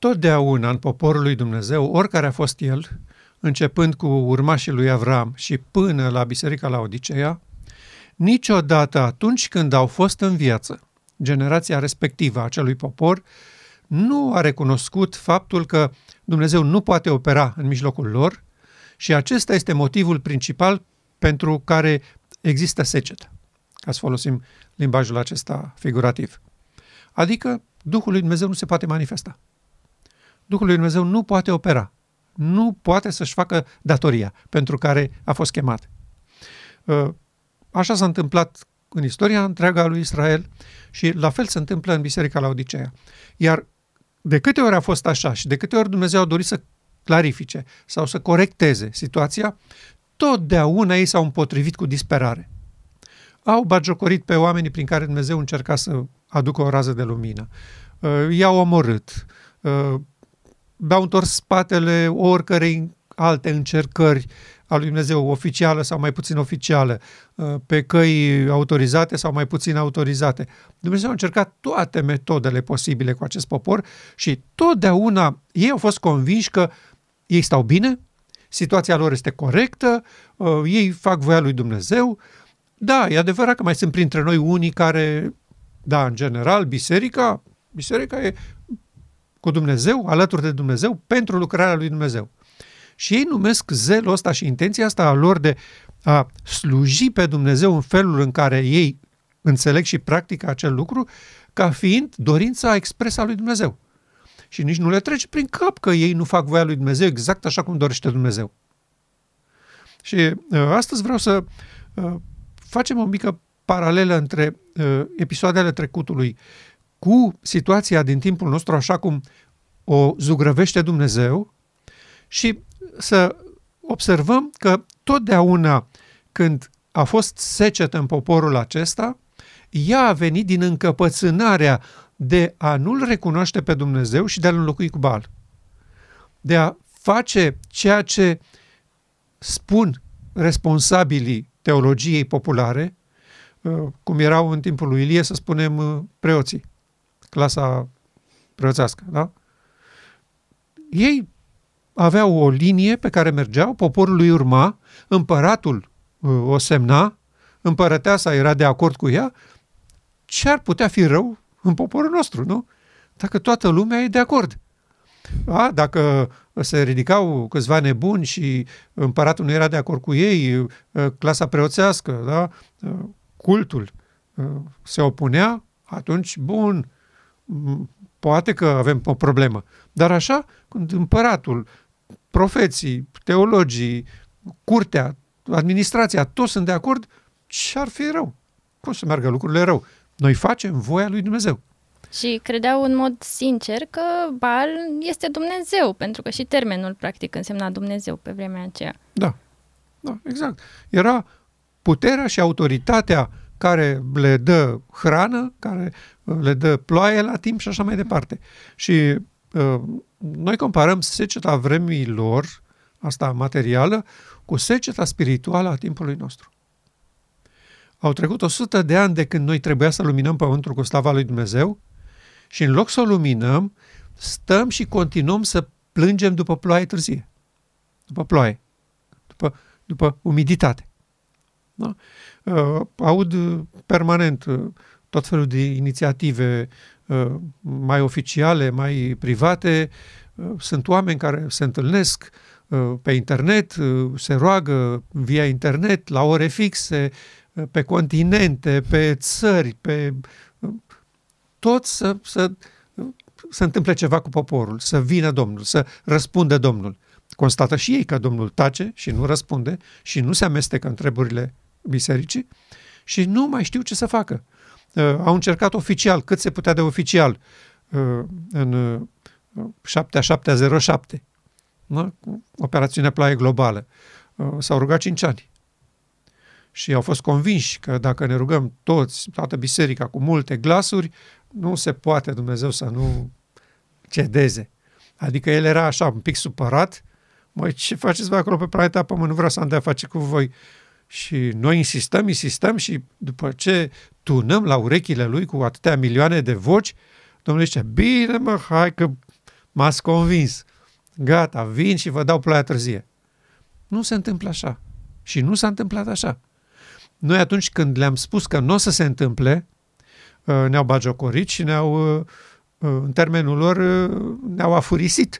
totdeauna în poporul lui Dumnezeu, oricare a fost el, începând cu urmașii lui Avram și până la Biserica la Odiseea, niciodată atunci când au fost în viață, generația respectivă a acelui popor, nu a recunoscut faptul că Dumnezeu nu poate opera în mijlocul lor și acesta este motivul principal pentru care există secetă, ca să folosim limbajul acesta figurativ. Adică Duhul lui Dumnezeu nu se poate manifesta. Duhul lui Dumnezeu nu poate opera. Nu poate să-și facă datoria pentru care a fost chemat. Uh, așa s-a întâmplat în istoria întreaga lui Israel și la fel se întâmplă în Biserica la Odiseea. Iar de câte ori a fost așa și de câte ori Dumnezeu a dorit să clarifice sau să corecteze situația, totdeauna ei s-au împotrivit cu disperare. Au bagiocorit pe oamenii prin care Dumnezeu încerca să aducă o rază de lumină. Uh, i-au omorât, uh, au întors spatele oricărei alte încercări a lui Dumnezeu, oficială sau mai puțin oficială, uh, pe căi autorizate sau mai puțin autorizate. Dumnezeu a încercat toate metodele posibile cu acest popor și totdeauna ei au fost convinși că ei stau bine, situația lor este corectă, uh, ei fac voia lui Dumnezeu. Da, e adevărat că mai sunt printre noi unii care, da, în general, biserica, biserica e cu Dumnezeu, alături de Dumnezeu, pentru lucrarea lui Dumnezeu. Și ei numesc zelul ăsta și intenția asta a lor de a sluji pe Dumnezeu în felul în care ei înțeleg și practică acel lucru, ca fiind dorința expresă a lui Dumnezeu. Și nici nu le trece prin cap că ei nu fac voia lui Dumnezeu exact așa cum dorește Dumnezeu. Și uh, astăzi vreau să uh, facem o mică paralelă între uh, episoadele trecutului cu situația din timpul nostru așa cum o zugrăvește Dumnezeu și să observăm că totdeauna când a fost secetă în poporul acesta, ea a venit din încăpățânarea de a nu-L recunoaște pe Dumnezeu și de a-L înlocui cu Bal. De a face ceea ce spun responsabilii teologiei populare, uh, cum erau în timpul lui Ilie, să spunem, uh, preoții, clasa preoțească, da? Ei aveau o linie pe care mergeau, poporul lui urma, împăratul uh, o semna, împărăteasa era de acord cu ea, ce ar putea fi rău în poporul nostru, nu? Dacă toată lumea e de acord. A, dacă se ridicau câțiva nebuni și împăratul nu era de acord cu ei, uh, clasa preoțească, da? Uh, cultul se opunea, atunci, bun, poate că avem o problemă. Dar așa, când împăratul, profeții, teologii, curtea, administrația, toți sunt de acord, ce ar fi rău? Cum să meargă lucrurile rău? Noi facem voia lui Dumnezeu. Și credeau în mod sincer că Baal este Dumnezeu, pentru că și termenul practic însemna Dumnezeu pe vremea aceea. Da, da, exact. Era puterea și autoritatea care le dă hrană, care le dă ploaie la timp și așa mai departe. Și uh, noi comparăm seceta vremii lor, asta materială, cu seceta spirituală a timpului nostru. Au trecut 100 de ani de când noi trebuia să luminăm pământul cu slava lui Dumnezeu și în loc să o luminăm, stăm și continuăm să plângem după ploaie târzie, după ploaie, după, după umiditate. Da? Uh, aud permanent uh, tot felul de inițiative uh, mai oficiale, mai private. Uh, sunt oameni care se întâlnesc uh, pe internet, se roagă via internet, la ore fixe, pe continente, pe țări, pe tot să, să să întâmple ceva cu poporul, să vină Domnul, să răspundă Domnul. Constată și ei că Domnul tace și nu răspunde și nu se amestecă în treburile bisericii și nu mai știu ce să facă. Uh, au încercat oficial, cât se putea de oficial, uh, în 7707, uh, operațiunea Ploaie Globală. S-au rugat 5 ani. Și au fost convinși că dacă ne rugăm toți, toată biserica, cu multe glasuri, nu se poate Dumnezeu să nu cedeze. Adică el era așa, un pic supărat, măi, ce faceți voi acolo pe planeta Pământ, nu vreau să am de-a face cu voi. Și noi insistăm, insistăm și după ce tunăm la urechile lui cu atâtea milioane de voci, Domnul zice, bine mă, hai că m-ați convins, gata, vin și vă dau ploaia târzie. Nu se întâmplă așa. Și nu s-a întâmplat așa. Noi atunci când le-am spus că nu o să se întâmple, uh, ne-au bagiocorit și ne-au, uh, uh, în termenul lor, ne-au afurisit.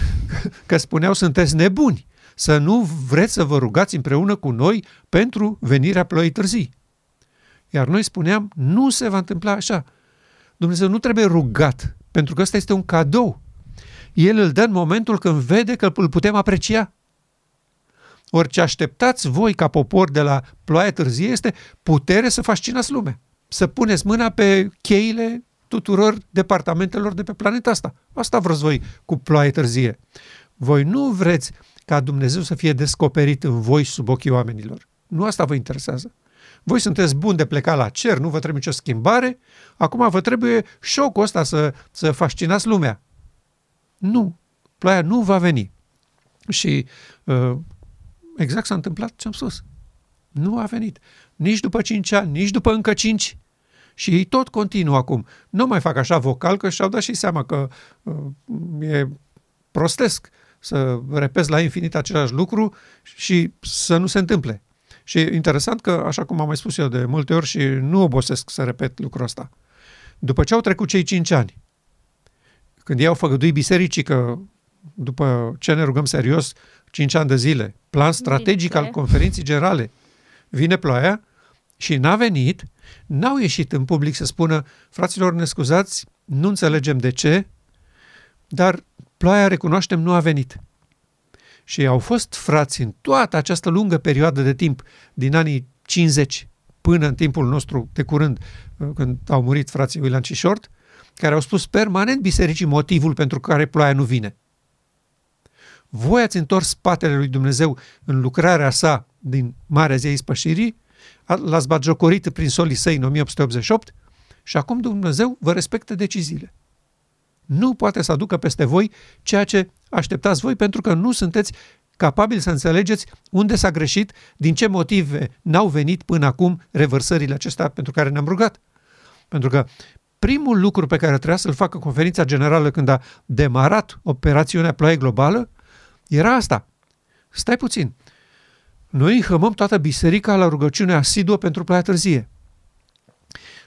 Că spuneau, sunteți nebuni, să nu vreți să vă rugați împreună cu noi pentru venirea ploii târzii. Iar noi spuneam, nu se va întâmpla așa. Dumnezeu nu trebuie rugat, pentru că ăsta este un cadou. El îl dă în momentul când vede că îl putem aprecia. Orice așteptați voi ca popor de la ploaia târzie este putere să fascinați lumea. Să puneți mâna pe cheile tuturor departamentelor de pe planeta asta. Asta vreți voi cu ploaie târzie. Voi nu vreți ca Dumnezeu să fie descoperit în voi sub ochii oamenilor. Nu asta vă interesează. Voi sunteți buni de pleca la cer, nu vă trebuie nicio schimbare, acum vă trebuie șocul ăsta să, să fascinați lumea. Nu, ploaia nu va veni. Și uh, exact s-a întâmplat ce am spus. Nu a venit. Nici după 5 ani, nici după încă 5. Și ei tot continuă acum. Nu mai fac așa vocal, că și-au dat și seama că uh, e prostesc să repezi la infinit același lucru și să nu se întâmple. Și e interesant că, așa cum am mai spus eu de multe ori și nu obosesc să repet lucrul ăsta, după ce au trecut cei 5 ani, când ei au făgăduit bisericii că după ce ne rugăm serios, 5 ani de zile, plan strategic al conferinței generale, vine ploaia și n-a venit, n-au ieșit în public să spună, fraților, ne scuzați, nu înțelegem de ce, dar ploaia, recunoaștem, nu a venit. Și au fost frați în toată această lungă perioadă de timp, din anii 50 până în timpul nostru de curând, când au murit frații William și Short, care au spus permanent bisericii motivul pentru care ploaia nu vine. Voi ați întors spatele lui Dumnezeu în lucrarea sa din Marea Zei Spășirii, l-ați batjocorit prin solii săi în 1888 și acum Dumnezeu vă respectă deciziile. Nu poate să aducă peste voi ceea ce așteptați voi pentru că nu sunteți capabili să înțelegeți unde s-a greșit, din ce motive n-au venit până acum revărsările acestea pentru care ne-am rugat. Pentru că primul lucru pe care trebuia să-l facă conferința generală când a demarat operațiunea Ploaie Globală era asta. Stai puțin. Noi înhămăm toată biserica la rugăciune asiduă pentru Ploaia Târzie.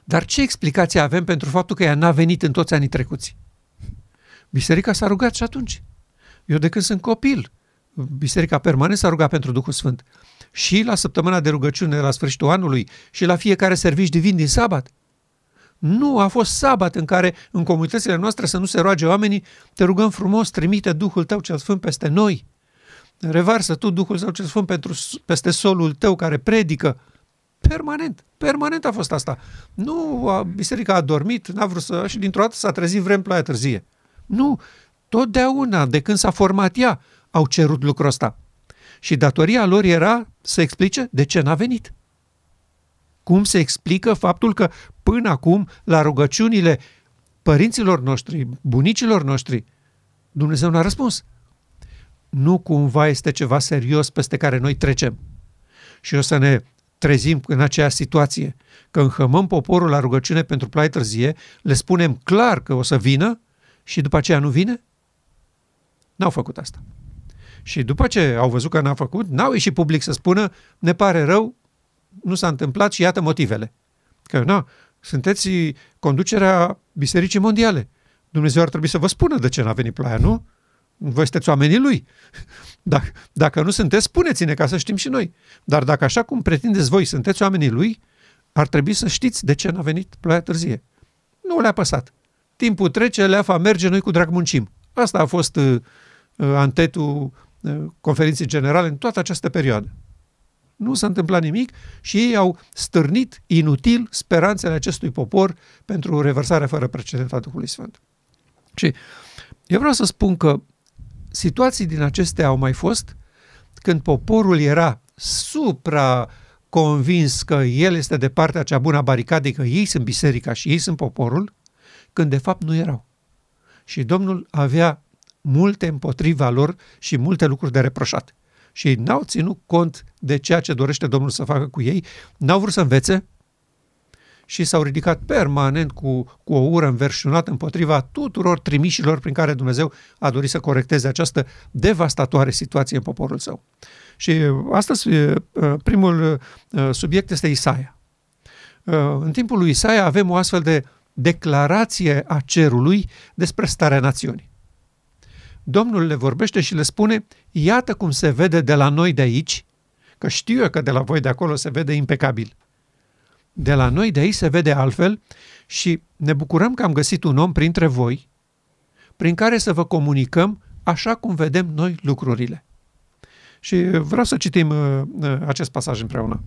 Dar ce explicație avem pentru faptul că ea n-a venit în toți anii trecuți? Biserica s-a rugat și atunci. Eu de când sunt copil, Biserica permanent s-a rugat pentru Duhul Sfânt. Și la săptămâna de rugăciune la sfârșitul anului și la fiecare servici divin din sabat. Nu a fost sabat în care în comunitățile noastre să nu se roage oamenii, te rugăm frumos, trimite Duhul tău cel Sfânt peste noi. Revarsă tu Duhul tău cel Sfânt pentru, peste solul tău care predică. Permanent, permanent a fost asta. Nu, a, biserica a dormit, n-a vrut să... și dintr-o dată s-a trezit vrem ploaia târzie. Nu, totdeauna, de când s-a format ea, au cerut lucrul ăsta. Și datoria lor era să explice de ce n-a venit. Cum se explică faptul că până acum, la rugăciunile părinților noștri, bunicilor noștri, Dumnezeu n-a răspuns. Nu cumva este ceva serios peste care noi trecem. Și o să ne trezim în aceea situație, că înhămăm poporul la rugăciune pentru plai târzie, le spunem clar că o să vină și după aceea nu vine? N-au făcut asta. Și după ce au văzut că n-a făcut, n-au ieșit public să spună, ne pare rău, nu s-a întâmplat și iată motivele. Că, na, sunteți conducerea Bisericii Mondiale. Dumnezeu ar trebui să vă spună de ce n-a venit ploaia, nu? Voi sunteți oamenii lui. Dacă, dacă nu sunteți, spuneți-ne ca să știm și noi. Dar dacă așa cum pretindeți voi sunteți oamenii lui, ar trebui să știți de ce n-a venit ploaia târzie. Nu le-a păsat. Timpul trece, leafa merge, noi cu drag muncim. Asta a fost uh, uh antetul uh, conferinței generale în toată această perioadă. Nu s-a întâmplat nimic și ei au stârnit inutil speranțele acestui popor pentru revărsarea fără precedent a Duhului Sfânt. Și eu vreau să spun că situații din acestea au mai fost când poporul era supra convins că el este de partea cea bună a baricadei, că ei sunt biserica și ei sunt poporul, când de fapt nu erau. Și Domnul avea multe împotriva lor și multe lucruri de reproșat și ei n-au ținut cont de ceea ce dorește Domnul să facă cu ei, n-au vrut să învețe și s-au ridicat permanent cu, cu o ură înverșunată împotriva tuturor trimișilor prin care Dumnezeu a dorit să corecteze această devastatoare situație în poporul său. Și astăzi primul subiect este Isaia. În timpul lui Isaia avem o astfel de declarație a cerului despre starea națiunii. Domnul le vorbește și le spune, iată cum se vede de la noi de aici, că știu eu că de la voi de acolo se vede impecabil. De la noi de aici se vede altfel și ne bucurăm că am găsit un om printre voi prin care să vă comunicăm așa cum vedem noi lucrurile. Și vreau să citim uh, uh, acest pasaj împreună.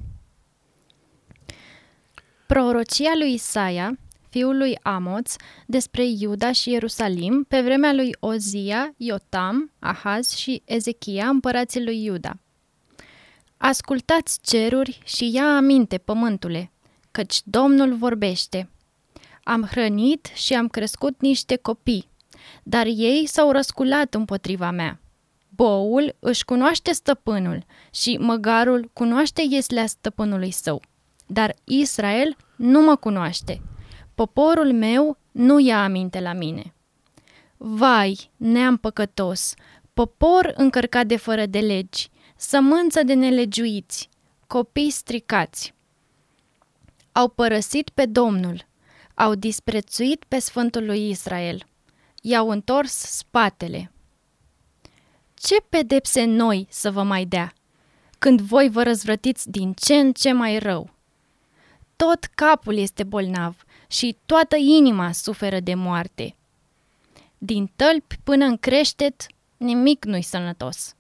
Prorocia lui Isaia, fiul lui Amoț, despre Iuda și Ierusalim, pe vremea lui Ozia, Iotam, Ahaz și Ezechia, împărații lui Iuda. Ascultați ceruri și ia aminte, pământule, căci Domnul vorbește. Am hrănit și am crescut niște copii, dar ei s-au răsculat împotriva mea. Boul își cunoaște stăpânul și măgarul cunoaște ieslea stăpânului său. Dar Israel nu mă cunoaște. Poporul meu nu ia aminte la mine. Vai, neam păcătos, popor încărcat de fără de legi, sămânță de nelegiuiți, copii stricați. Au părăsit pe Domnul, au disprețuit pe Sfântul lui Israel, i-au întors spatele. Ce pedepse noi să vă mai dea, când voi vă răzvrătiți din ce în ce mai rău? Tot capul este bolnav și toată inima suferă de moarte. Din tălpi până în creștet, nimic nu-i sănătos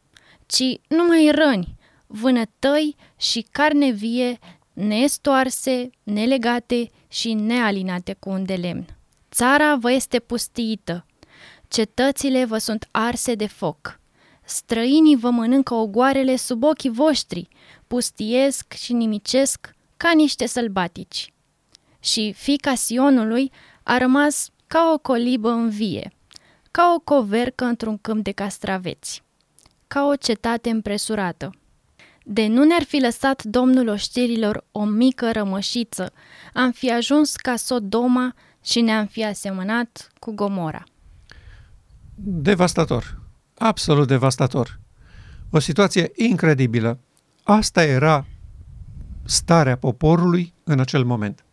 ci numai răni, vânătăi și carne vie, nestoarse, nelegate și nealinate cu un de lemn. Țara vă este pustiită, cetățile vă sunt arse de foc. Străinii vă mănâncă ogoarele sub ochii voștri, pustiesc și nimicesc ca niște sălbatici. Și fica Sionului a rămas ca o colibă în vie, ca o covercă într-un câmp de castraveți ca o cetate împresurată. De nu ne-ar fi lăsat Domnul oștirilor o mică rămășiță, am fi ajuns ca Sodoma și ne-am fi asemănat cu Gomora. Devastator, absolut devastator. O situație incredibilă. Asta era starea poporului în acel moment.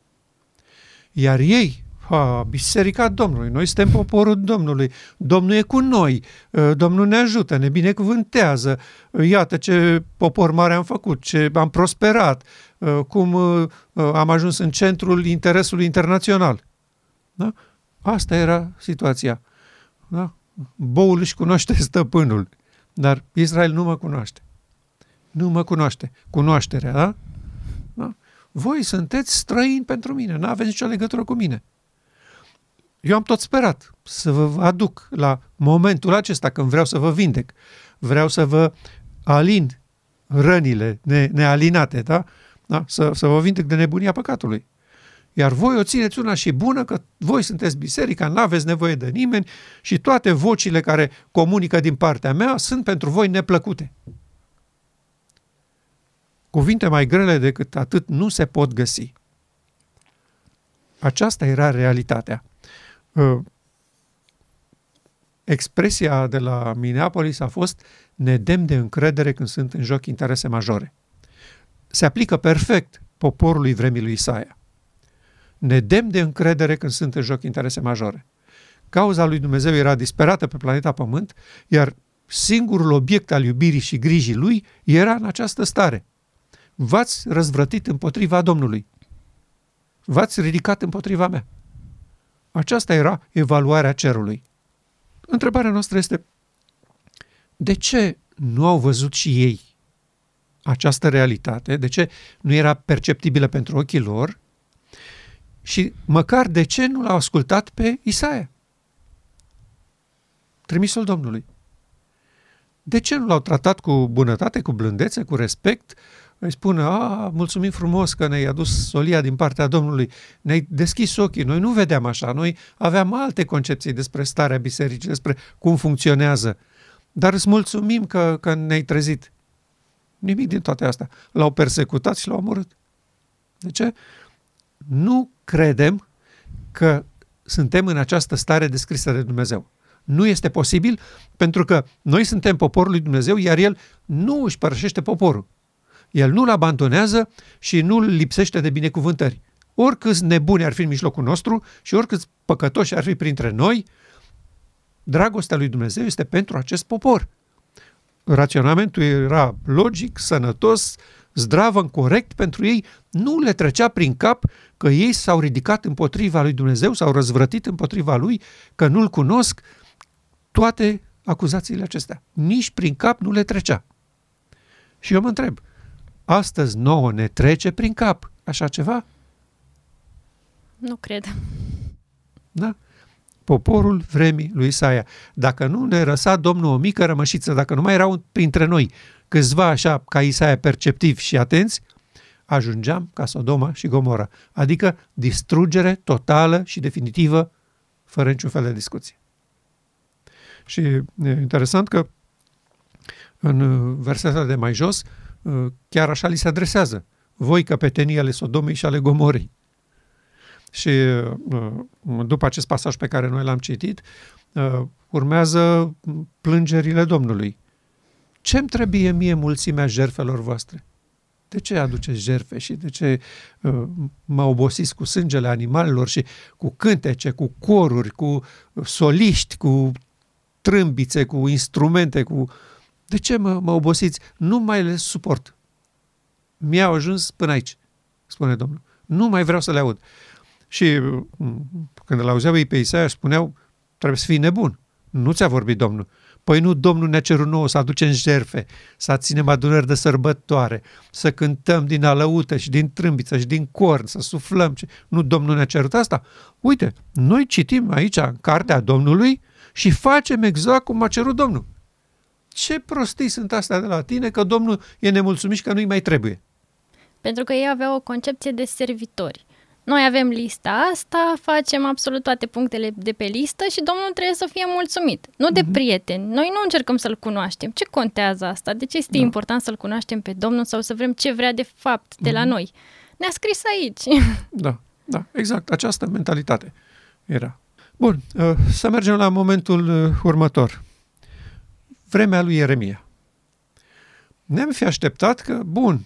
Iar ei Ha, Biserica Domnului, noi suntem poporul Domnului, Domnul e cu noi, ă, Domnul ne ajută, ne binecuvântează, iată ce popor mare am făcut, ce am prosperat, ă, cum ă, am ajuns în centrul interesului internațional. Da? Asta era situația. Da? Boul își cunoaște stăpânul, dar Israel nu mă cunoaște. Nu mă cunoaște. Cunoașterea, da? Da? Voi sunteți străini pentru mine, nu aveți nicio legătură cu mine. Eu am tot sperat să vă aduc la momentul acesta când vreau să vă vindec. Vreau să vă alin rănile ne, nealinate, da? da? Să, să vă vindec de nebunia păcatului. Iar voi o țineți una și bună că voi sunteți biserica, nu aveți nevoie de nimeni și toate vocile care comunică din partea mea sunt pentru voi neplăcute. Cuvinte mai grele decât atât nu se pot găsi. Aceasta era realitatea. Uh, expresia de la Minneapolis a fost nedem de încredere când sunt în joc interese majore. Se aplică perfect poporului vremii lui Isaia. Nedem de încredere când sunt în joc interese majore. Cauza lui Dumnezeu era disperată pe planeta Pământ, iar singurul obiect al iubirii și grijii lui era în această stare. V-ați răzvrătit împotriva Domnului. V-ați ridicat împotriva mea. Aceasta era evaluarea cerului. Întrebarea noastră este, de ce nu au văzut și ei această realitate? De ce nu era perceptibilă pentru ochii lor? Și măcar de ce nu l-au ascultat pe Isaia? Trimisul Domnului. De ce nu l-au tratat cu bunătate, cu blândețe, cu respect, îi spune, a, mulțumim frumos că ne-ai adus solia din partea Domnului, ne-ai deschis ochii, noi nu vedeam așa, noi aveam alte concepții despre starea bisericii, despre cum funcționează, dar îți mulțumim că, că ne-ai trezit. Nimic din toate astea. L-au persecutat și l-au omorât. De ce? Nu credem că suntem în această stare descrisă de Dumnezeu. Nu este posibil pentru că noi suntem poporul lui Dumnezeu, iar El nu își părășește poporul. El nu-l abandonează și nu-l lipsește de binecuvântări. Oricâți nebuni ar fi în mijlocul nostru și oricâți păcătoși ar fi printre noi, dragostea lui Dumnezeu este pentru acest popor. Raționamentul era logic, sănătos, zdravă, corect pentru ei. Nu le trecea prin cap că ei s-au ridicat împotriva lui Dumnezeu, s-au răzvrătit împotriva lui, că nu-l cunosc, toate acuzațiile acestea. Nici prin cap nu le trecea. Și eu mă întreb, astăzi nouă ne trece prin cap așa ceva? Nu cred. Da? Poporul vremii lui Isaia. Dacă nu ne răsa Domnul o mică rămășiță, dacă nu mai erau printre noi câțiva așa ca Isaia perceptivi și atenți, ajungeam ca Sodoma și Gomora. Adică distrugere totală și definitivă, fără niciun fel de discuție. Și e interesant că în versetele de mai jos, chiar așa li se adresează. Voi, căpetenii ale Sodomei și ale Gomorei. Și după acest pasaj pe care noi l-am citit, urmează plângerile Domnului. Ce-mi trebuie mie mulțimea jerfelor voastre? De ce aduceți jerfe și de ce uh, mă obosiți cu sângele animalelor și cu cântece, cu coruri, cu soliști, cu trâmbițe, cu instrumente, cu... De ce mă, mă obosiți? Nu mai le suport. Mi-au ajuns până aici, spune Domnul. Nu mai vreau să le aud. Și mm, când îl auzeau ei pe Isaia, spuneau, trebuie să fii nebun. Nu ți-a vorbit Domnul. Păi nu, Domnul ne-a cerut nouă să aducem jerfe, să ținem adunări de sărbătoare, să cântăm din alăută și din trâmbiță și din corn, să suflăm. Nu, Domnul ne-a cerut asta. Uite, noi citim aici în cartea Domnului și facem exact cum a cerut Domnul. Ce prostii sunt astea de la tine că Domnul e nemulțumit și că nu-i mai trebuie? Pentru că ei aveau o concepție de servitori. Noi avem lista asta, facem absolut toate punctele de pe listă și Domnul trebuie să fie mulțumit. Nu de mm-hmm. prieteni. Noi nu încercăm să-L cunoaștem. Ce contează asta? De ce este da. important să-L cunoaștem pe Domnul sau să vrem ce vrea de fapt de mm-hmm. la mhm. noi? Ne-a scris aici. Da, da, exact. Această mentalitate era. Bun, uh, să mergem la momentul uh, următor. Vremea lui Ieremia. Ne-am fi așteptat că, bun,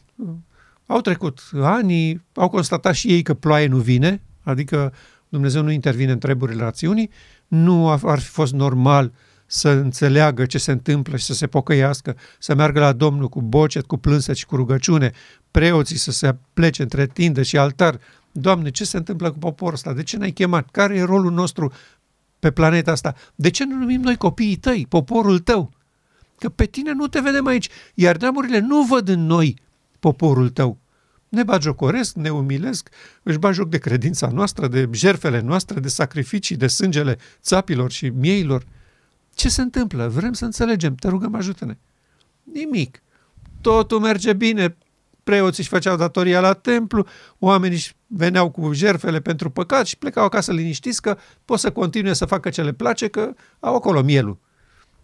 au trecut ani, au constatat și ei că ploaie nu vine, adică Dumnezeu nu intervine în treburile rațiunii, nu ar fi fost normal să înțeleagă ce se întâmplă și să se pocăiască, să meargă la Domnul cu bocet, cu plânset și cu rugăciune, preoții să se plece între tindă și altar. Doamne, ce se întâmplă cu poporul ăsta? De ce n-ai chemat? Care e rolul nostru pe planeta asta? De ce nu numim noi copiii tăi, poporul tău? Că pe tine nu te vedem aici, iar neamurile nu văd în noi poporul tău. Ne bagiocoresc, ne umilesc, își bag joc de credința noastră, de jerfele noastre, de sacrificii, de sângele țapilor și mieilor. Ce se întâmplă? Vrem să înțelegem. Te rugăm, ajută-ne. Nimic. Totul merge bine. Preoții își făceau datoria la templu, oamenii își veneau cu jerfele pentru păcat și plecau acasă liniștiți că pot să continue să facă ce le place, că au acolo mielul.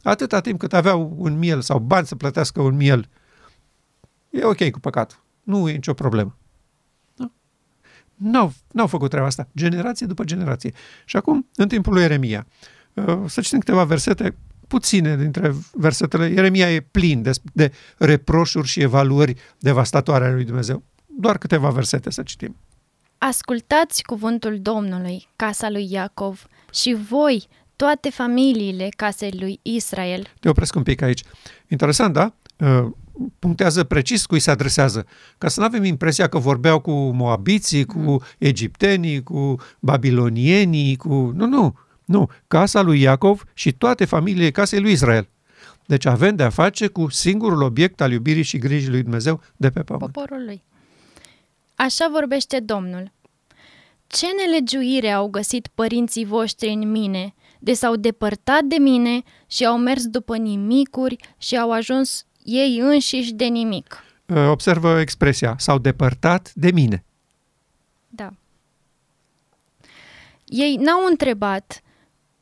Atâta timp cât aveau un miel sau bani să plătească un miel, e ok cu păcatul. Nu e nicio problemă. Nu? N-au, n-au făcut treaba asta, generație după generație. Și acum, în timpul lui Ieremia, uh, să citim câteva versete, puține dintre versetele. Ieremia e plin de, de reproșuri și evaluări devastatoare ale lui Dumnezeu. Doar câteva versete să citim. Ascultați cuvântul Domnului, casa lui Iacov, și voi, toate familiile casei lui Israel. Te opresc un pic aici. Interesant, da? Uh, punctează precis cui se adresează, ca să nu avem impresia că vorbeau cu moabiții, cu mm. egiptenii, cu babilonienii, cu... Nu, nu, nu. Casa lui Iacov și toate familiile casei lui Israel. Deci avem de-a face cu singurul obiect al iubirii și grijii lui Dumnezeu de pe pământ. Poporul lui. Așa vorbește Domnul. Ce nelegiuire au găsit părinții voștri în mine, de s-au depărtat de mine și au mers după nimicuri și au ajuns ei înșiși de nimic. Uh, observă expresia, s-au depărtat de mine. Da. Ei n-au întrebat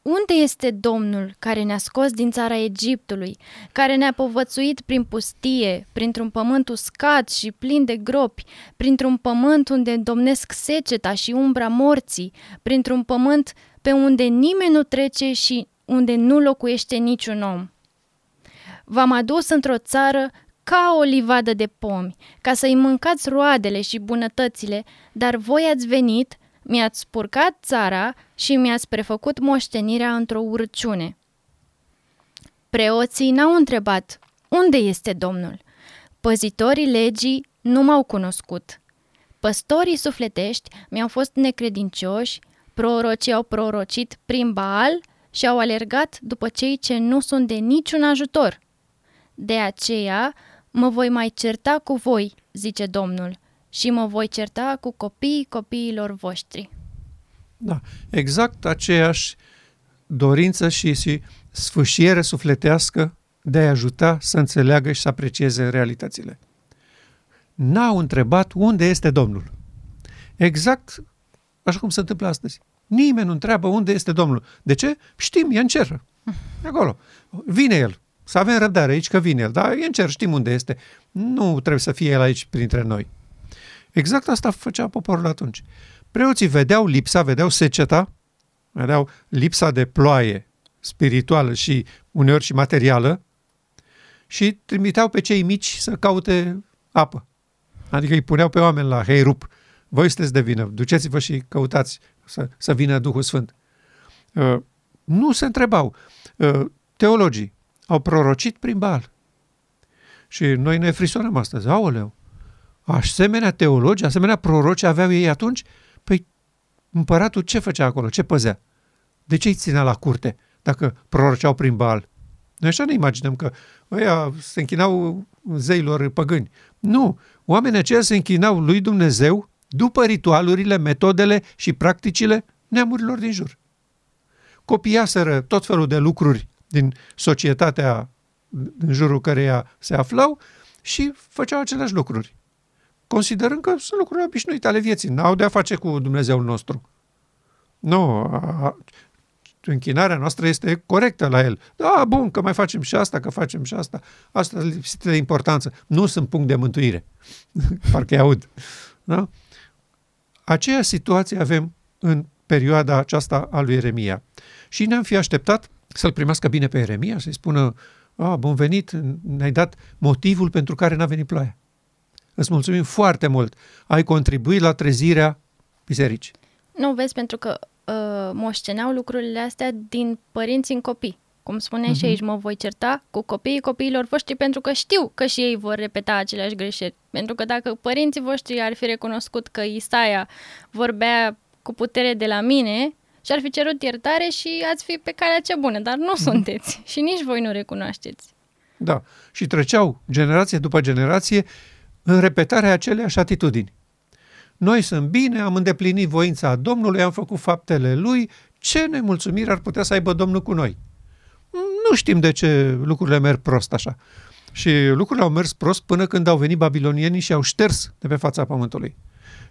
unde este Domnul care ne-a scos din țara Egiptului, care ne-a povățuit prin pustie, printr-un pământ uscat și plin de gropi, printr-un pământ unde domnesc seceta și umbra morții, printr-un pământ pe unde nimeni nu trece și unde nu locuiește niciun om? V-am adus într-o țară ca o livadă de pomi, ca să-i mâncați roadele și bunătățile, dar voi ați venit, mi-ați spurcat țara și mi-ați prefăcut moștenirea într-o urciune. Preoții n-au întrebat, unde este Domnul? Păzitorii legii nu m-au cunoscut. Păstorii sufletești mi-au fost necredincioși, prorocii au prorocit prin Baal și au alergat după cei ce nu sunt de niciun ajutor. De aceea mă voi mai certa cu voi, zice Domnul, și mă voi certa cu copiii copiilor voștri. Da, exact aceeași dorință și, și sfâșiere sufletească de a ajuta să înțeleagă și să aprecieze realitățile. N-au întrebat unde este Domnul. Exact așa cum se întâmplă astăzi. Nimeni nu întreabă unde este Domnul. De ce? Știm, e în cer. E acolo. Vine El. Să avem răbdare aici că vine El. Dar e în cer, știm unde este. Nu trebuie să fie El aici printre noi. Exact asta făcea poporul atunci. Preoții vedeau lipsa, vedeau seceta, vedeau lipsa de ploaie spirituală și uneori și materială și trimiteau pe cei mici să caute apă. Adică îi puneau pe oameni la hei rup, voi sunteți de vină, duceți-vă și căutați să, să vină Duhul Sfânt. Uh, nu se întrebau. Uh, teologii au prorocit prin bal. Și noi ne frisonăm astăzi. Aoleu, asemenea teologi, asemenea proroci aveau ei atunci? Păi împăratul ce făcea acolo? Ce păzea? De ce îi ținea la curte dacă proroceau prin bal? Noi așa ne imaginăm că ăia se închinau zeilor păgâni. Nu, oamenii aceia se închinau lui Dumnezeu după ritualurile, metodele și practicile neamurilor din jur. Copiaseră tot felul de lucruri din societatea în jurul căreia se aflau și făceau aceleași lucruri considerând că sunt lucruri obișnuite ale vieții, n-au de-a face cu Dumnezeul nostru. Nu, a, închinarea noastră este corectă la el. Da, bun, că mai facem și asta, că facem și asta. Asta lipsită de importanță. Nu sunt punct de mântuire. Parcă aud. Da? Aceea situație avem în perioada aceasta a lui Eremia. Și ne-am fi așteptat să-l primească bine pe Eremia, să-i spună, a, bun venit, ne-ai dat motivul pentru care n-a venit ploaia. Îți mulțumim foarte mult. Ai contribuit la trezirea bisericii. Nu, vezi, pentru că uh, moșteneau lucrurile astea din părinți în copii. Cum spune uh-huh. și mhm. aici, mă voi certa cu copiii copiilor voștri pentru că știu că și ei vor repeta aceleași greșeli. Pentru că dacă părinții voștri ar fi recunoscut că Isaia vorbea cu putere de la mine și ar fi cerut iertare și ați fi pe calea cea bună, dar nu uh-huh. sunteți și nici voi nu recunoașteți. Da, și treceau generație după generație în repetarea aceleiași atitudini. Noi sunt bine, am îndeplinit voința Domnului, am făcut faptele Lui, ce nemulțumiri ar putea să aibă Domnul cu noi? Nu știm de ce lucrurile merg prost așa. Și lucrurile au mers prost până când au venit babilonienii și au șters de pe fața pământului.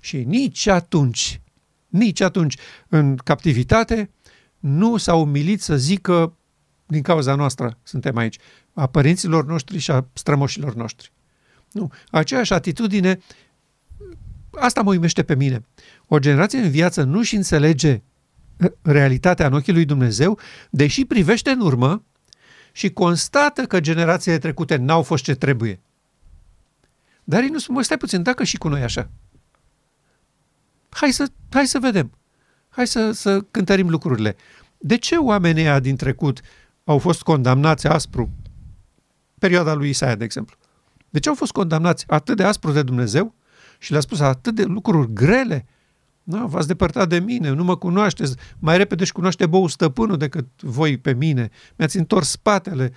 Și nici atunci, nici atunci, în captivitate, nu s-au umilit să zică din cauza noastră suntem aici, a părinților noștri și a strămoșilor noștri. Nu. Aceeași atitudine, asta mă uimește pe mine. O generație în viață nu și înțelege realitatea în ochii lui Dumnezeu, deși privește în urmă și constată că generațiile trecute n-au fost ce trebuie. Dar ei nu spun, stai puțin, dacă și cu noi așa. Hai să, hai să vedem. Hai să, să cântărim lucrurile. De ce oamenii din trecut au fost condamnați aspru? Perioada lui Isaia, de exemplu. De ce au fost condamnați atât de aspru de Dumnezeu și le-a spus atât de lucruri grele? Nu, v-ați depărtat de mine, nu mă cunoașteți, mai repede și cunoaște bou stăpânul decât voi pe mine, mi-ați întors spatele.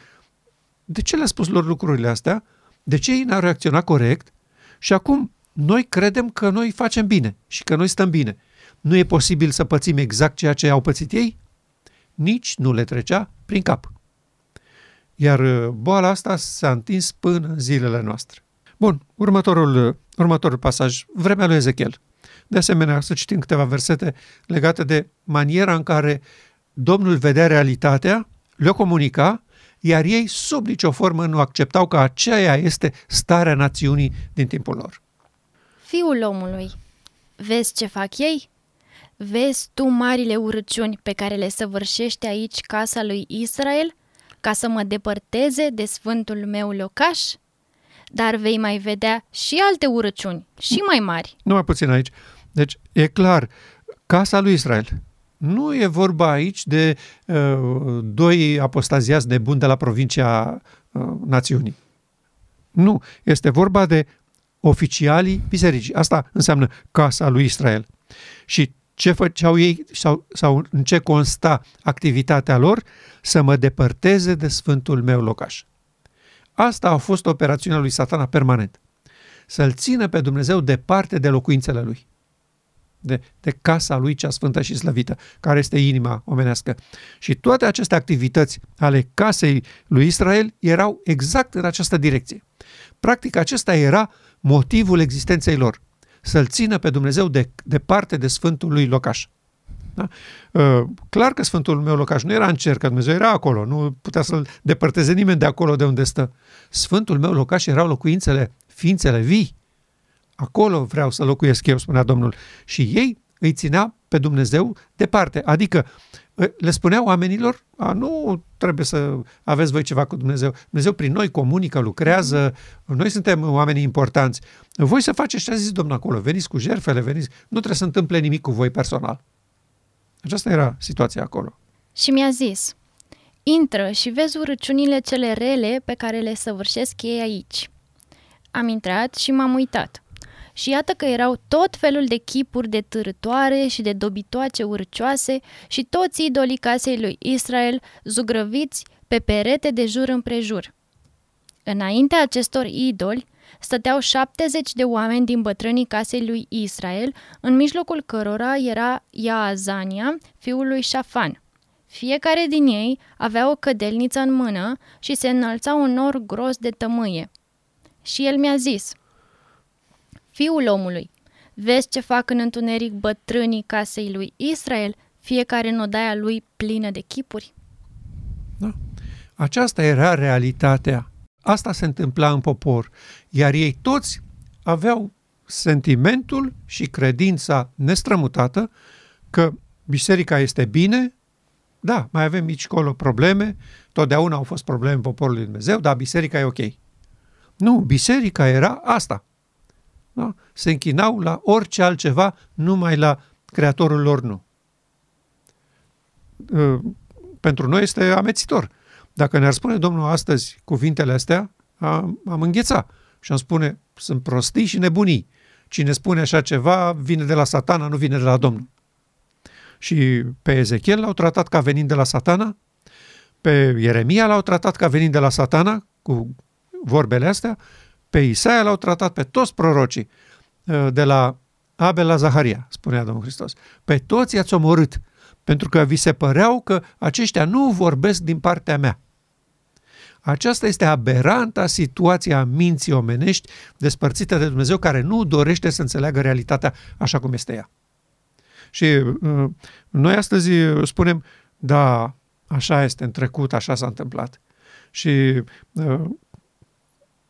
De ce le-a spus lor lucrurile astea? De ce ei n-au reacționat corect? Și acum noi credem că noi facem bine și că noi stăm bine. Nu e posibil să pățim exact ceea ce au pățit ei? Nici nu le trecea prin cap. Iar uh, boala asta s-a întins până în zilele noastre. Bun, următorul, uh, următorul pasaj, vremea lui Ezechiel. De asemenea, să citim câteva versete legate de maniera în care Domnul vedea realitatea, le-o comunica, iar ei sub nicio formă nu acceptau că aceea este starea națiunii din timpul lor. Fiul omului, vezi ce fac ei? Vezi tu marile urăciuni pe care le săvârșește aici casa lui Israel, ca să mă depărteze de sfântul meu locaș? Dar vei mai vedea și alte urăciuni, și mai mari. Nu mai puțin aici. Deci, e clar, casa lui Israel. Nu e vorba aici de uh, doi apostaziați de bun de la provincia uh, națiunii. Nu, este vorba de oficialii bisericii. Asta înseamnă casa lui Israel. Și ce făceau ei sau, sau în ce consta activitatea lor? Să mă depărteze de sfântul meu locaș. Asta a fost operațiunea lui satana permanent. Să-l țină pe Dumnezeu departe de locuințele lui. De, de casa lui cea sfântă și slăvită, care este inima omenească. Și toate aceste activități ale casei lui Israel erau exact în această direcție. Practic, acesta era motivul existenței lor să-L țină pe Dumnezeu de, departe de Sfântul lui locaș. Da? Uh, clar că Sfântul meu locaș nu era în cer, că Dumnezeu era acolo, nu putea să-L depărteze nimeni de acolo de unde stă. Sfântul meu locaș erau locuințele, ființele vii. Acolo vreau să locuiesc eu, spunea Domnul. Și ei îi ținea pe Dumnezeu departe. Adică le spunea oamenilor, a, nu trebuie să aveți voi ceva cu Dumnezeu. Dumnezeu prin noi comunică, lucrează, noi suntem oamenii importanți. Voi să faceți ce a zis Domnul acolo, veniți cu jertfele, veniți, nu trebuie să întâmple nimic cu voi personal. Aceasta era situația acolo. Și mi-a zis, intră și vezi urăciunile cele rele pe care le săvârșesc ei aici. Am intrat și m-am uitat și iată că erau tot felul de chipuri de târătoare și de dobitoace urcioase și toți idolii casei lui Israel zugrăviți pe perete de jur împrejur. Înaintea acestor idoli stăteau 70 de oameni din bătrânii casei lui Israel, în mijlocul cărora era Iaazania, fiul lui Șafan. Fiecare din ei avea o cădelniță în mână și se înălța un nor gros de tămâie. Și el mi-a zis – Fiul omului, vezi ce fac în întuneric bătrânii casei lui Israel, fiecare în odaia lui plină de chipuri? Da. Aceasta era realitatea. Asta se întâmpla în popor, iar ei toți aveau sentimentul și credința nestrămutată că biserica este bine, da, mai avem aici colo probleme, totdeauna au fost probleme poporului Dumnezeu, dar biserica e ok. Nu, biserica era asta. Da? Se închinau la orice altceva, numai la Creatorul lor nu. Ă, pentru noi este amețitor. Dacă ne-ar spune Domnul astăzi cuvintele astea, am, am îngheța și am spune, sunt prostii și nebunii. Cine spune așa ceva vine de la satana, nu vine de la Domnul. Și pe Ezechiel l-au tratat ca venind de la satana, pe Ieremia l-au tratat ca venind de la satana, cu vorbele astea, pe Isaia l-au tratat pe toți prorocii, uh, de la Abel la Zaharia, spunea Domnul Hristos. Pe toți i-ați omorât, pentru că vi se păreau că aceștia nu vorbesc din partea mea. Aceasta este aberanta situația minții omenești despărțită de Dumnezeu care nu dorește să înțeleagă realitatea așa cum este ea. Și uh, noi astăzi spunem, da, așa este în trecut, așa s-a întâmplat. Și uh,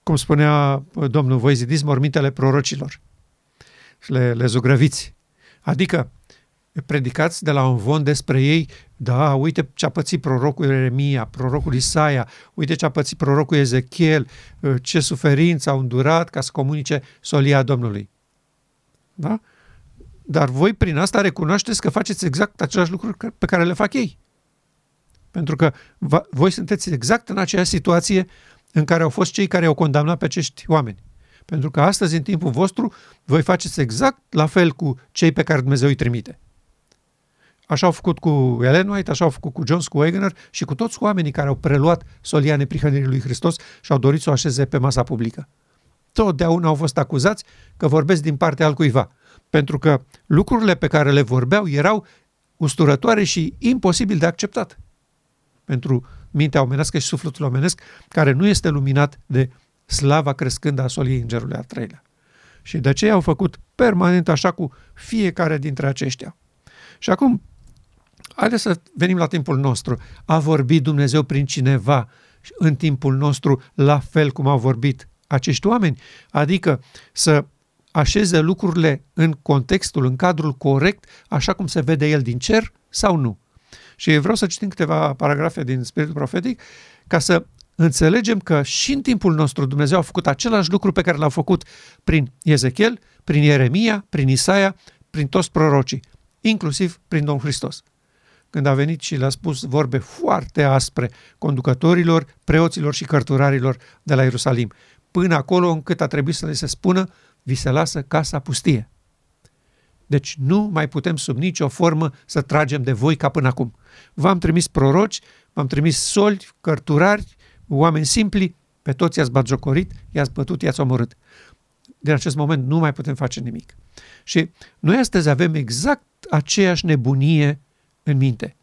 cum spunea domnul, voi zidiți mormintele prorocilor și le, le zugrăviți. Adică predicați de la un von despre ei, da, uite ce a pățit prorocul Eremia, prorocul Isaia, uite ce a pățit prorocul Ezechiel, ce suferință au îndurat ca să comunice solia Domnului. Da? Dar voi prin asta recunoașteți că faceți exact același lucru pe care le fac ei. Pentru că voi sunteți exact în aceeași situație în care au fost cei care au condamnat pe acești oameni. Pentru că astăzi, în timpul vostru, voi faceți exact la fel cu cei pe care Dumnezeu îi trimite. Așa au făcut cu Ellen White, așa au făcut cu John cu Wagner și cu toți oamenii care au preluat solia neprihănirii lui Hristos și au dorit să o așeze pe masa publică. Totdeauna au fost acuzați că vorbesc din partea al cuiva, pentru că lucrurile pe care le vorbeau erau usturătoare și imposibil de acceptat pentru mintea omenească și sufletul omenesc, care nu este luminat de slava crescând a soliei îngerului al treilea. Și de aceea au făcut permanent așa cu fiecare dintre aceștia. Și acum, haideți să venim la timpul nostru. A vorbit Dumnezeu prin cineva în timpul nostru la fel cum au vorbit acești oameni? Adică să așeze lucrurile în contextul, în cadrul corect, așa cum se vede el din cer sau nu? Și vreau să citim câteva paragrafe din Spiritul Profetic ca să înțelegem că și în timpul nostru Dumnezeu a făcut același lucru pe care l-a făcut prin Ezechiel, prin Ieremia, prin Isaia, prin toți prorocii, inclusiv prin Domnul Hristos. Când a venit și le-a spus vorbe foarte aspre conducătorilor, preoților și cărturarilor de la Ierusalim, până acolo încât a trebuit să le se spună, vi se lasă casa pustie. Deci nu mai putem sub nicio formă să tragem de voi ca până acum. V-am trimis proroci, v-am trimis soli, cărturari, oameni simpli, pe toți i-ați batjocorit, i-ați bătut, i-ați omorât. Din acest moment nu mai putem face nimic. Și noi astăzi avem exact aceeași nebunie în minte.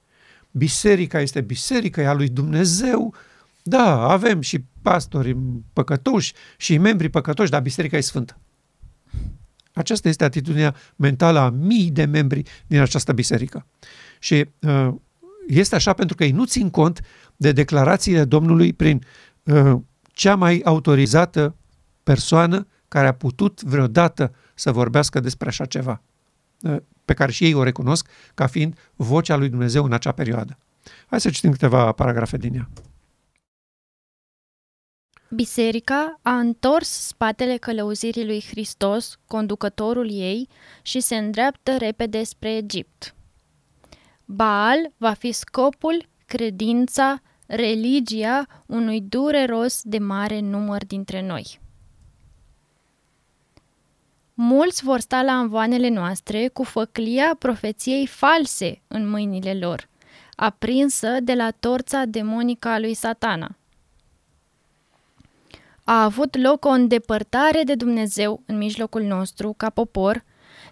Biserica este biserica, e a lui Dumnezeu. Da, avem și pastori păcătoși și membri păcătoși, dar biserica e sfântă. Aceasta este atitudinea mentală a mii de membri din această biserică. Și uh, este așa pentru că ei nu țin cont de declarațiile Domnului prin uh, cea mai autorizată persoană care a putut vreodată să vorbească despre așa ceva, uh, pe care și ei o recunosc ca fiind vocea lui Dumnezeu în acea perioadă. Hai să citim câteva paragrafe din ea. Biserica a întors spatele călăuzirii lui Hristos, conducătorul ei, și se îndreaptă repede spre Egipt. Baal va fi scopul, credința, religia unui dureros de mare număr dintre noi. Mulți vor sta la anvoanele noastre cu făclia profeției false în mâinile lor, aprinsă de la torța demonică a lui satana. A avut loc o îndepărtare de Dumnezeu în mijlocul nostru ca popor,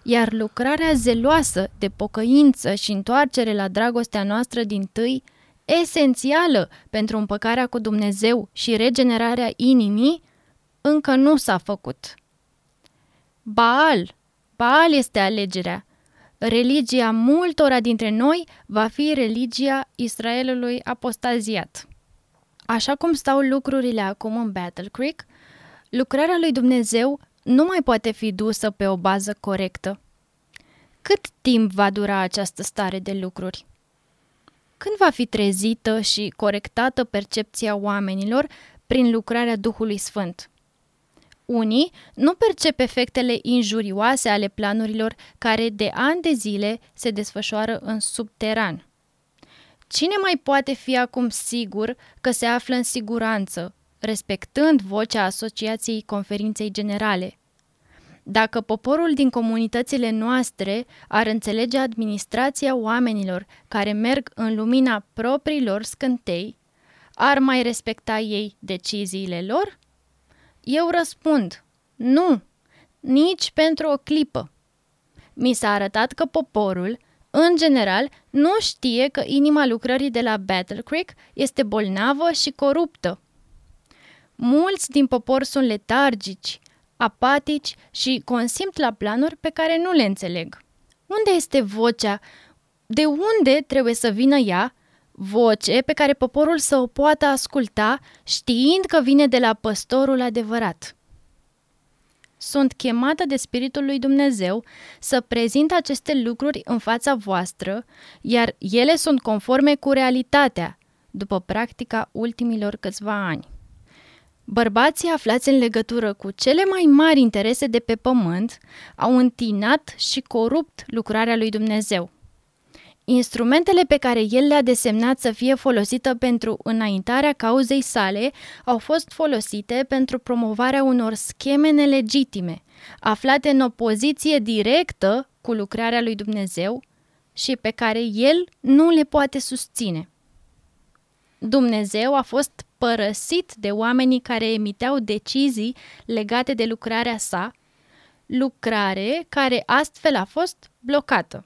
iar lucrarea zeloasă de pocăință și întoarcere la dragostea noastră din tâi, esențială pentru împăcarea cu Dumnezeu și regenerarea inimii, încă nu s-a făcut. Baal, Baal este alegerea. Religia multora dintre noi va fi religia Israelului apostaziat. Așa cum stau lucrurile acum în Battle Creek, lucrarea lui Dumnezeu nu mai poate fi dusă pe o bază corectă. Cât timp va dura această stare de lucruri? Când va fi trezită și corectată percepția oamenilor prin lucrarea Duhului Sfânt? Unii nu percep efectele injurioase ale planurilor care de ani de zile se desfășoară în subteran. Cine mai poate fi acum sigur că se află în siguranță, respectând vocea Asociației Conferinței Generale? Dacă poporul din comunitățile noastre ar înțelege administrația oamenilor care merg în lumina propriilor scântei, ar mai respecta ei deciziile lor? Eu răspund, nu, nici pentru o clipă. Mi s-a arătat că poporul, în general, nu știe că inima lucrării de la Battle Creek este bolnavă și coruptă. Mulți din popor sunt letargici, apatici și consimt la planuri pe care nu le înțeleg. Unde este vocea? De unde trebuie să vină ea? Voce pe care poporul să o poată asculta știind că vine de la păstorul adevărat sunt chemată de Spiritul lui Dumnezeu să prezint aceste lucruri în fața voastră, iar ele sunt conforme cu realitatea, după practica ultimilor câțiva ani. Bărbații aflați în legătură cu cele mai mari interese de pe pământ au întinat și corupt lucrarea lui Dumnezeu. Instrumentele pe care el le-a desemnat să fie folosită pentru înaintarea cauzei sale au fost folosite pentru promovarea unor scheme nelegitime, aflate în opoziție directă cu lucrarea lui Dumnezeu și pe care el nu le poate susține. Dumnezeu a fost părăsit de oamenii care emiteau decizii legate de lucrarea sa, lucrare care astfel a fost blocată.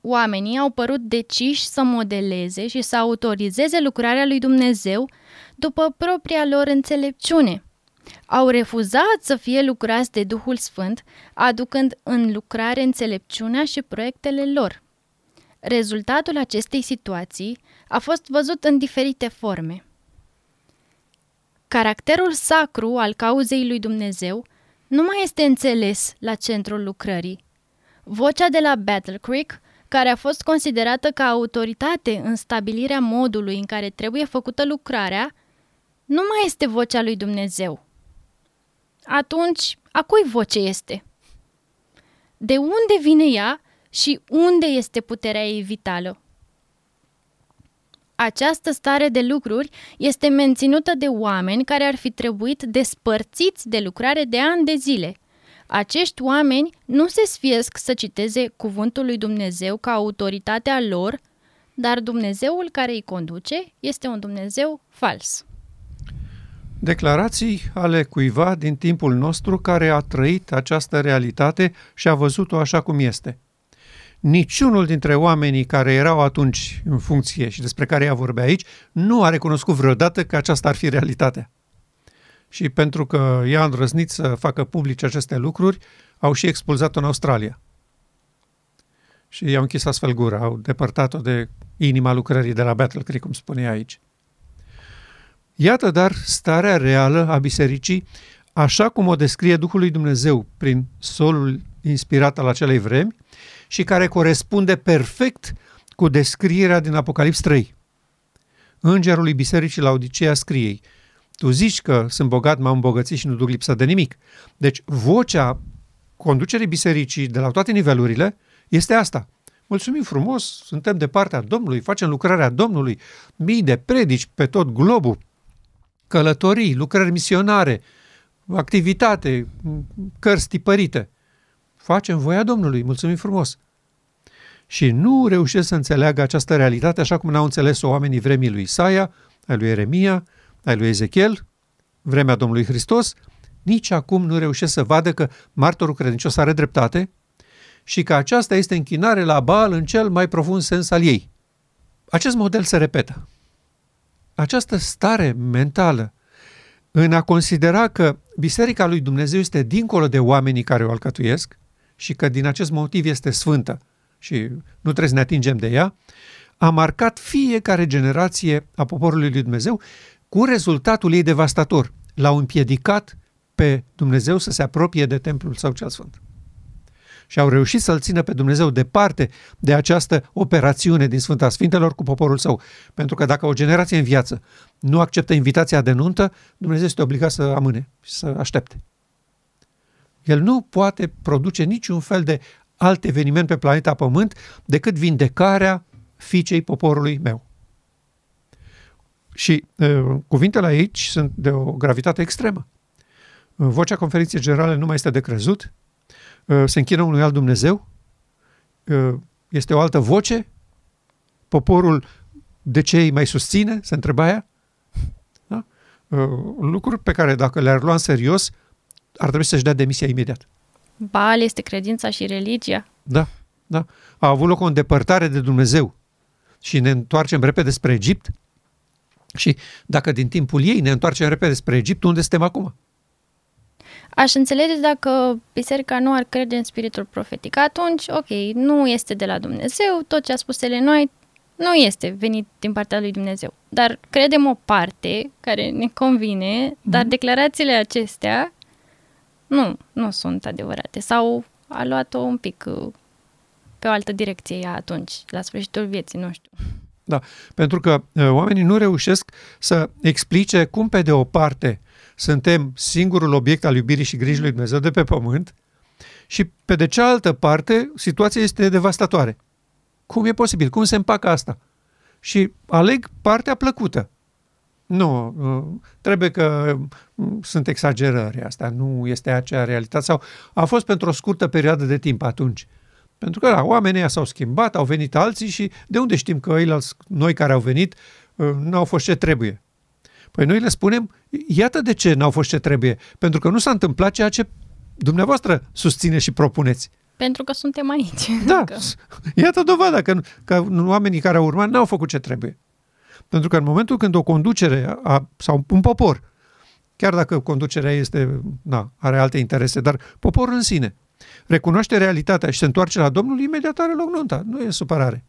Oamenii au părut deciși să modeleze și să autorizeze lucrarea lui Dumnezeu după propria lor înțelepciune. Au refuzat să fie lucrați de Duhul Sfânt, aducând în lucrare înțelepciunea și proiectele lor. Rezultatul acestei situații a fost văzut în diferite forme. Caracterul sacru al cauzei lui Dumnezeu nu mai este înțeles la centrul lucrării. Vocea de la Battle Creek, care a fost considerată ca autoritate în stabilirea modului în care trebuie făcută lucrarea, nu mai este vocea lui Dumnezeu. Atunci, a cui voce este? De unde vine ea și unde este puterea ei vitală? Această stare de lucruri este menținută de oameni care ar fi trebuit despărțiți de lucrare de ani de zile. Acești oameni nu se sfiesc să citeze cuvântul lui Dumnezeu ca autoritatea lor, dar Dumnezeul care îi conduce este un Dumnezeu fals. Declarații ale cuiva din timpul nostru care a trăit această realitate și a văzut-o așa cum este. Niciunul dintre oamenii care erau atunci în funcție și despre care ea vorbea aici nu a recunoscut vreodată că aceasta ar fi realitatea. Și pentru că ea a îndrăznit să facă publice aceste lucruri, au și expulzat-o în Australia. Și i-au închis astfel gura, au depărtat-o de inima lucrării de la Battle Creek, cum spune aici. Iată dar starea reală a bisericii, așa cum o descrie Duhul lui Dumnezeu prin solul inspirat al acelei vremi și care corespunde perfect cu descrierea din Apocalips 3. Îngerul lui Bisericii la Odiceea scriei, tu zici că sunt bogat, m-am îmbogățit și nu duc lipsă de nimic. Deci vocea conducerii bisericii de la toate nivelurile este asta. Mulțumim frumos, suntem de partea Domnului, facem lucrarea Domnului, mii de predici pe tot globul, călătorii, lucrări misionare, activitate, cărți tipărite. Facem voia Domnului, mulțumim frumos. Și nu reușesc să înțeleagă această realitate așa cum n-au înțeles-o oamenii vremii lui Isaia, ai lui Eremia, ai lui Ezechiel, vremea Domnului Hristos, nici acum nu reușesc să vadă că martorul credincios are dreptate și că aceasta este închinare la Baal în cel mai profund sens al ei. Acest model se repetă această stare mentală în a considera că Biserica lui Dumnezeu este dincolo de oamenii care o alcătuiesc și că din acest motiv este sfântă și nu trebuie să ne atingem de ea, a marcat fiecare generație a poporului lui Dumnezeu cu rezultatul ei devastator. L-au împiedicat pe Dumnezeu să se apropie de templul său cel sfânt și au reușit să-L țină pe Dumnezeu departe de această operațiune din Sfânta Sfintelor cu poporul său. Pentru că dacă o generație în viață nu acceptă invitația de nuntă, Dumnezeu este obligat să amâne și să aștepte. El nu poate produce niciun fel de alt eveniment pe planeta Pământ decât vindecarea fiicei poporului meu. Și uh, cuvintele aici sunt de o gravitate extremă. Vocea conferinței generale nu mai este de crezut, Uh, se închină unui alt Dumnezeu? Uh, este o altă voce? Poporul de ce îi mai susține? Se întreba aia? Da? Uh, lucruri pe care dacă le-ar lua în serios, ar trebui să-și dea demisia imediat. Baal este credința și religia. Da, da. A avut loc o îndepărtare de Dumnezeu și ne întoarcem repede spre Egipt și dacă din timpul ei ne întoarcem repede spre Egipt, unde suntem acum? Aș înțelege dacă biserica nu ar crede în spiritul profetic. Atunci, ok, nu este de la Dumnezeu, tot ce a spus noi nu este venit din partea lui Dumnezeu. Dar credem o parte care ne convine, mm-hmm. dar declarațiile acestea nu, nu sunt adevărate. Sau a luat-o un pic uh, pe o altă direcție ea atunci, la sfârșitul vieții, nu știu. Da, pentru că uh, oamenii nu reușesc să explice cum pe de o parte suntem singurul obiect al iubirii și grijii lui Dumnezeu de pe pământ și pe de cealaltă parte situația este devastatoare. Cum e posibil? Cum se împacă asta? Și aleg partea plăcută. Nu, trebuie că sunt exagerări asta, nu este acea realitate sau a fost pentru o scurtă perioadă de timp atunci. Pentru că da, oamenii s-au schimbat, au venit alții și de unde știm că ei, noi care au venit nu au fost ce trebuie? Păi noi le spunem, iată de ce n-au fost ce trebuie. Pentru că nu s-a întâmplat ceea ce dumneavoastră susține și propuneți. Pentru că suntem aici. Da, că... iată dovada că, că oamenii care au urmat n-au făcut ce trebuie. Pentru că în momentul când o conducere a, sau un popor, chiar dacă conducerea este, na, are alte interese, dar poporul în sine recunoaște realitatea și se întoarce la Domnul, imediat are loc nunta. Nu e supărare.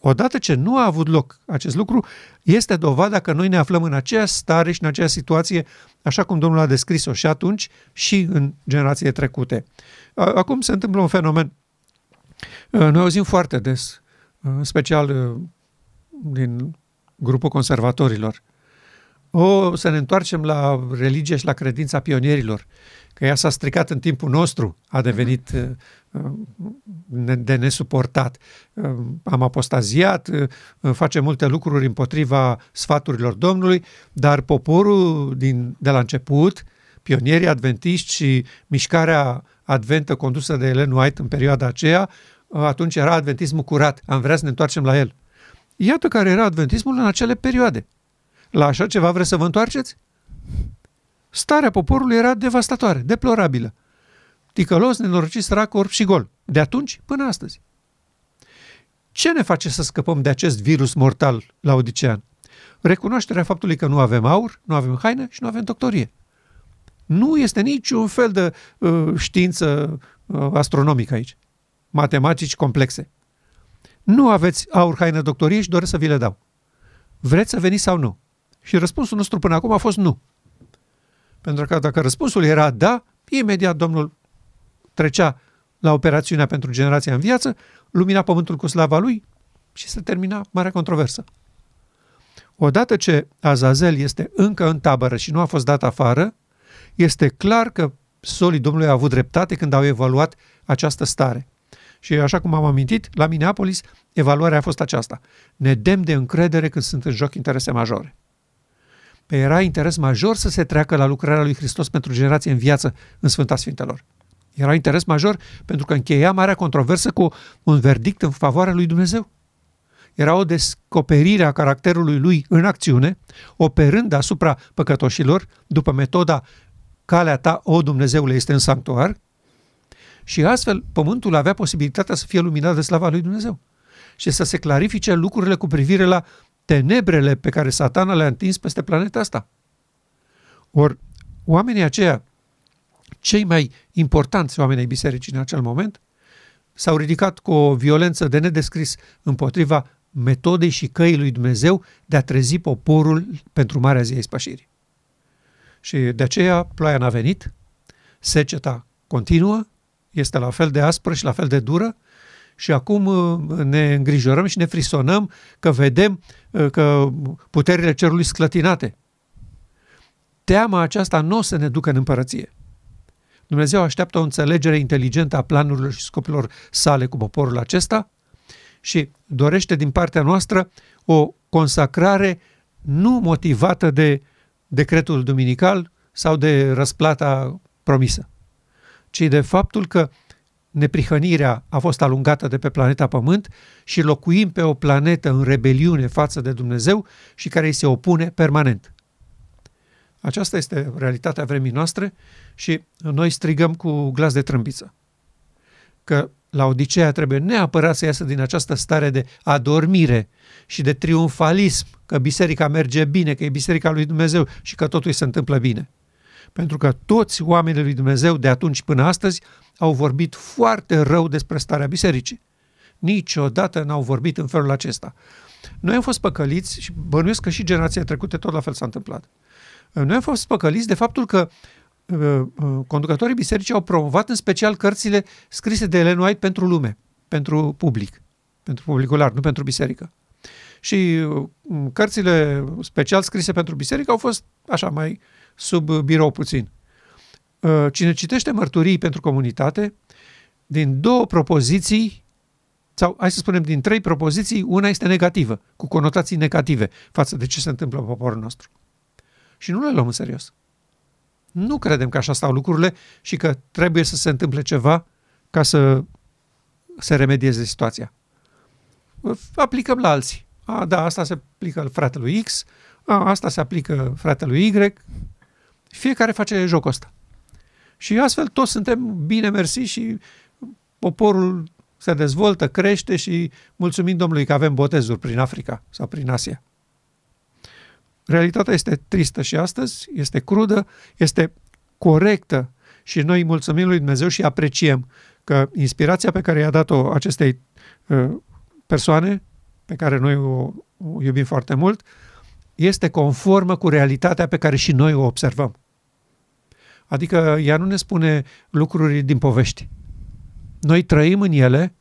Odată ce nu a avut loc acest lucru, este dovada că noi ne aflăm în aceeași stare și în aceeași situație, așa cum Domnul a descris-o și atunci și în generațiile trecute. Acum se întâmplă un fenomen. Noi auzim foarte des, în special din grupul conservatorilor, o, să ne întoarcem la religie și la credința pionierilor, că ea s-a stricat în timpul nostru, a devenit de nesuportat. Am apostaziat, face multe lucruri împotriva sfaturilor Domnului, dar poporul din, de la început, pionierii adventiști și mișcarea adventă condusă de Ellen White în perioada aceea, atunci era adventismul curat. Am vrea să ne întoarcem la el. Iată care era adventismul în acele perioade. La așa ceva vreți să vă întoarceți? Starea poporului era devastatoare, deplorabilă ticălos, nenorocit, sărac, orb și gol. De atunci până astăzi. Ce ne face să scăpăm de acest virus mortal la Odicean? Recunoașterea faptului că nu avem aur, nu avem haină și nu avem doctorie. Nu este niciun fel de uh, știință uh, astronomică aici. Matematici complexe. Nu aveți aur, haină, doctorie și doresc să vi le dau. Vreți să veniți sau nu? Și răspunsul nostru până acum a fost nu. Pentru că dacă răspunsul era da, imediat Domnul trecea la operațiunea pentru generația în viață, lumina pământul cu slava lui și se termina marea controversă. Odată ce Azazel este încă în tabără și nu a fost dat afară, este clar că solii Domnului au avut dreptate când au evaluat această stare. Și așa cum am amintit, la Minneapolis, evaluarea a fost aceasta. Ne dem de încredere când sunt în joc interese majore. Pe era interes major să se treacă la lucrarea lui Hristos pentru generație în viață în Sfânta Sfintelor. Era interes major pentru că încheia marea controversă cu un verdict în favoarea lui Dumnezeu. Era o descoperire a caracterului lui în acțiune, operând asupra păcătoșilor, după metoda calea ta, o Dumnezeule, este în sanctuar, și astfel pământul avea posibilitatea să fie luminat de slava lui Dumnezeu și să se clarifice lucrurile cu privire la tenebrele pe care satana le-a întins peste planeta asta. Ori oamenii aceia cei mai importanți oameni ai bisericii în acel moment, s-au ridicat cu o violență de nedescris împotriva metodei și căii lui Dumnezeu de a trezi poporul pentru Marea Zi a Ispășirii. Și de aceea ploaia n-a venit, seceta continuă, este la fel de aspră și la fel de dură și acum uh, ne îngrijorăm și ne frisonăm că vedem uh, că puterile cerului sclătinate. Teama aceasta nu o să ne ducă în împărăție. Dumnezeu așteaptă o înțelegere inteligentă a planurilor și scopurilor sale cu poporul acesta și dorește din partea noastră o consacrare nu motivată de decretul duminical sau de răsplata promisă, ci de faptul că neprihănirea a fost alungată de pe planeta Pământ și locuim pe o planetă în rebeliune față de Dumnezeu și care îi se opune permanent. Aceasta este realitatea vremii noastre și noi strigăm cu glas de trâmbiță că la Odiseea trebuie neapărat să iasă din această stare de adormire și de triumfalism, că biserica merge bine, că e biserica lui Dumnezeu și că totul se întâmplă bine. Pentru că toți oamenii lui Dumnezeu de atunci până astăzi au vorbit foarte rău despre starea bisericii. Niciodată n-au vorbit în felul acesta. Noi am fost păcăliți și bănuiesc că și generația trecută tot la fel s-a întâmplat. Noi am fost păcăliți de faptul că uh, uh, conducătorii bisericii au promovat în special cărțile scrise de Ellen White pentru lume, pentru public, pentru publicul larg, nu pentru biserică. Și uh, cărțile special scrise pentru biserică au fost așa mai sub birou puțin. Cine citește mărturii pentru comunitate, din două propoziții, sau hai să spunem din trei propoziții, una este negativă, cu conotații negative față de ce se întâmplă în poporul nostru și nu le luăm în serios. Nu credem că așa stau lucrurile și că trebuie să se întâmple ceva ca să se remedieze situația. Aplicăm la alții. A, da, asta se aplică fratelui X, a, asta se aplică fratelui Y. Fiecare face jocul ăsta. Și astfel toți suntem bine mersi și poporul se dezvoltă, crește și mulțumim Domnului că avem botezuri prin Africa sau prin Asia. Realitatea este tristă și astăzi, este crudă, este corectă și noi mulțumim lui Dumnezeu și apreciem că inspirația pe care i-a dat-o acestei uh, persoane pe care noi o, o iubim foarte mult, este conformă cu realitatea pe care și noi o observăm. Adică ea nu ne spune lucruri din povești. Noi trăim în ele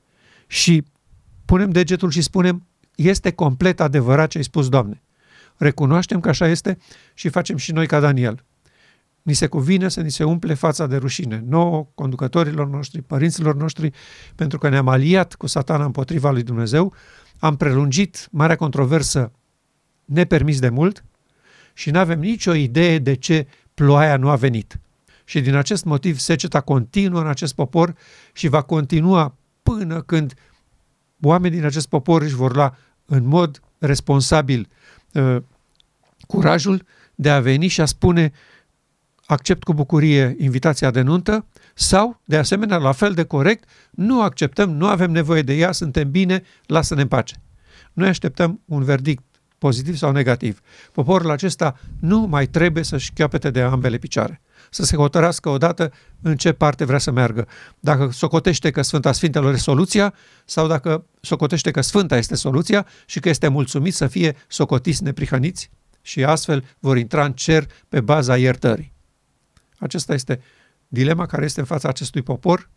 și punem degetul și spunem este complet adevărat ce ai spus, Doamne. Recunoaștem că așa este și facem și noi ca Daniel. Ni se cuvine să ni se umple fața de rușine, nouă, conducătorilor noștri, părinților noștri, pentru că ne-am aliat cu satana împotriva lui Dumnezeu, am prelungit marea controversă nepermis de mult și nu avem nicio idee de ce ploaia nu a venit. Și din acest motiv seceta continuă în acest popor și va continua până când oamenii din acest popor își vor lua în mod responsabil uh, curajul de a veni și a spune accept cu bucurie invitația de nuntă sau, de asemenea, la fel de corect, nu acceptăm, nu avem nevoie de ea, suntem bine, lasă-ne în pace. Noi așteptăm un verdict pozitiv sau negativ. Poporul acesta nu mai trebuie să-și chiopete de ambele picioare. Să se hotărască odată în ce parte vrea să meargă. Dacă socotește că Sfânta Sfintelor e soluția sau dacă socotește că Sfânta este soluția și că este mulțumit să fie socotiți neprihăniți și astfel vor intra în cer pe baza iertării. Acesta este dilema care este în fața acestui popor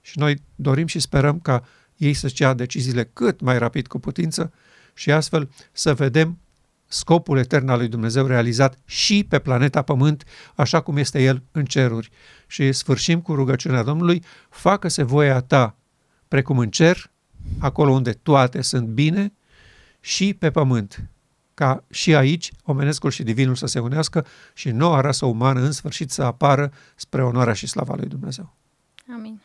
și noi dorim și sperăm ca ei să-și ia deciziile cât mai rapid cu putință și astfel să vedem scopul etern al lui Dumnezeu realizat și pe planeta Pământ, așa cum este El în ceruri. Și sfârșim cu rugăciunea Domnului, facă-se voia ta, precum în cer, acolo unde toate sunt bine, și pe pământ, ca și aici omenescul și divinul să se unească și noua rasă umană în sfârșit să apară spre onoarea și slava lui Dumnezeu. Amin.